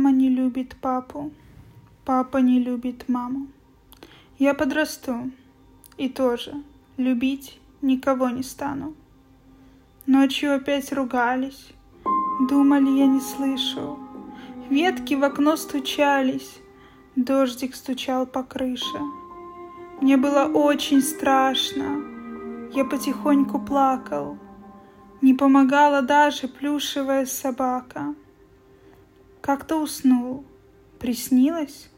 Мама не любит папу, папа не любит маму. Я подрасту и тоже любить никого не стану. Ночью опять ругались, думали, я не слышу. Ветки в окно стучались, дождик стучал по крыше. Мне было очень страшно, я потихоньку плакал. Не помогала даже плюшевая собака. Как-то уснул, приснилось,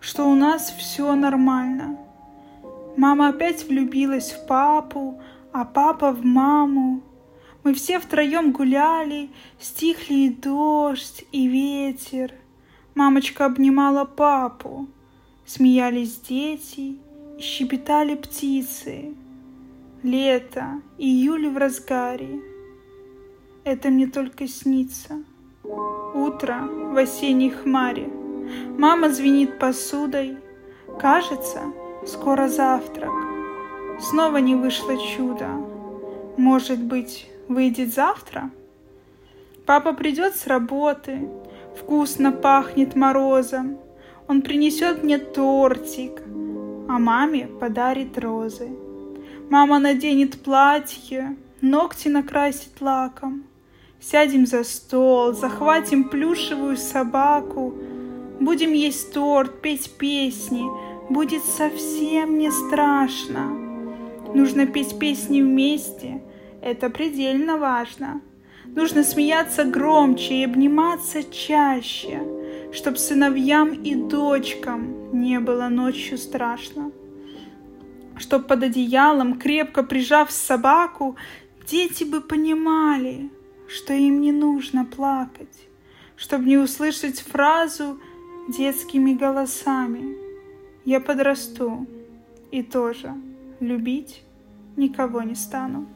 что у нас все нормально. Мама опять влюбилась в папу, а папа в маму. Мы все втроем гуляли, стихли и дождь, и ветер. Мамочка обнимала папу, смеялись дети, и щебетали птицы. Лето, июль в разгаре. Это мне только снится. Утро в осенней хмаре. Мама звенит посудой. Кажется, скоро завтрак. Снова не вышло чудо. Может быть, выйдет завтра? Папа придет с работы, вкусно пахнет морозом. Он принесет мне тортик, а маме подарит розы. Мама наденет платье, ногти накрасит лаком. Сядем за стол, захватим плюшевую собаку, Будем есть торт, петь песни, будет совсем не страшно. Нужно петь песни вместе, это предельно важно. Нужно смеяться громче и обниматься чаще, Чтоб сыновьям и дочкам не было ночью страшно чтоб под одеялом, крепко прижав собаку, дети бы понимали, что им не нужно плакать, чтобы не услышать фразу детскими голосами. Я подрасту и тоже любить никого не стану.